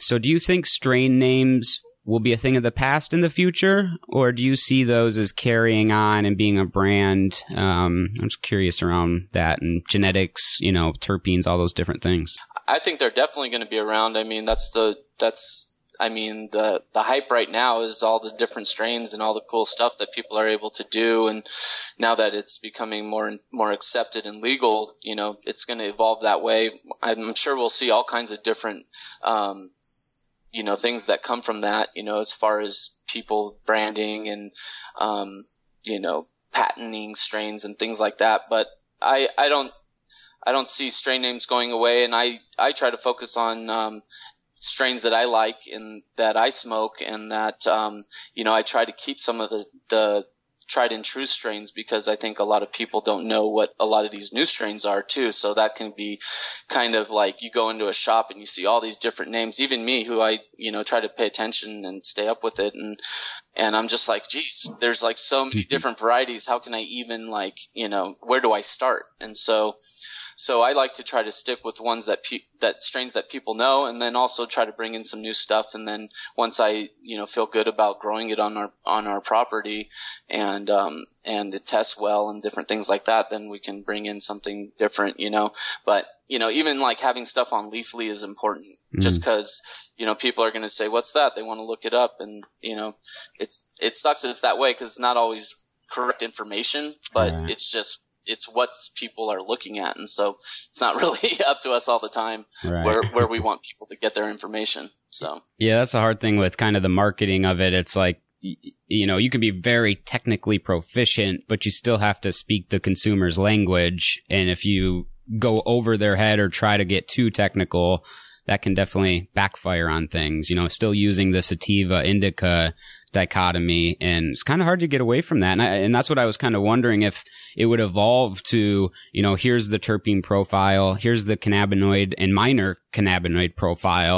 So do you think strain names will be a thing of the past in the future, or do you see those as carrying on and being a brand? Um, I'm just curious around that and genetics, you know, terpenes, all those different things. I think they're definitely going to be around. I mean, that's the that's I mean, the the hype right now is all the different strains and all the cool stuff that people are able to do. And now that it's becoming more and more accepted and legal, you know, it's going to evolve that way. I'm sure we'll see all kinds of different, um, you know, things that come from that. You know, as far as people branding and, um, you know, patenting strains and things like that. But I I don't I don't see strain names going away, and I I try to focus on um, strains that I like and that I smoke, and that um, you know I try to keep some of the the tried and true strains because I think a lot of people don't know what a lot of these new strains are too. So that can be kind of like you go into a shop and you see all these different names. Even me, who I you know try to pay attention and stay up with it, and and I'm just like, geez, there's like so many mm-hmm. different varieties. How can I even like you know where do I start? And so so I like to try to stick with ones that pe- that strains that people know, and then also try to bring in some new stuff. And then once I you know feel good about growing it on our on our property, and um, and it tests well and different things like that, then we can bring in something different, you know. But you know, even like having stuff on Leafly is important, mm-hmm. just because you know people are going to say, "What's that?" They want to look it up, and you know, it's it sucks it's that way because it's not always correct information, but right. it's just it's what people are looking at, and so it's not really up to us all the time right. where where we want people to get their information. So yeah, that's a hard thing with kind of the marketing of it. It's like you know you can be very technically proficient, but you still have to speak the consumer's language, and if you go over their head or try to get too technical that can definitely backfire on things. You know, still using the sativa indica dichotomy and it's kind of hard to get away from that. And, I, and that's what I was kind of wondering if it would evolve to, you know, here's the terpene profile, here's the cannabinoid and minor cannabinoid profile.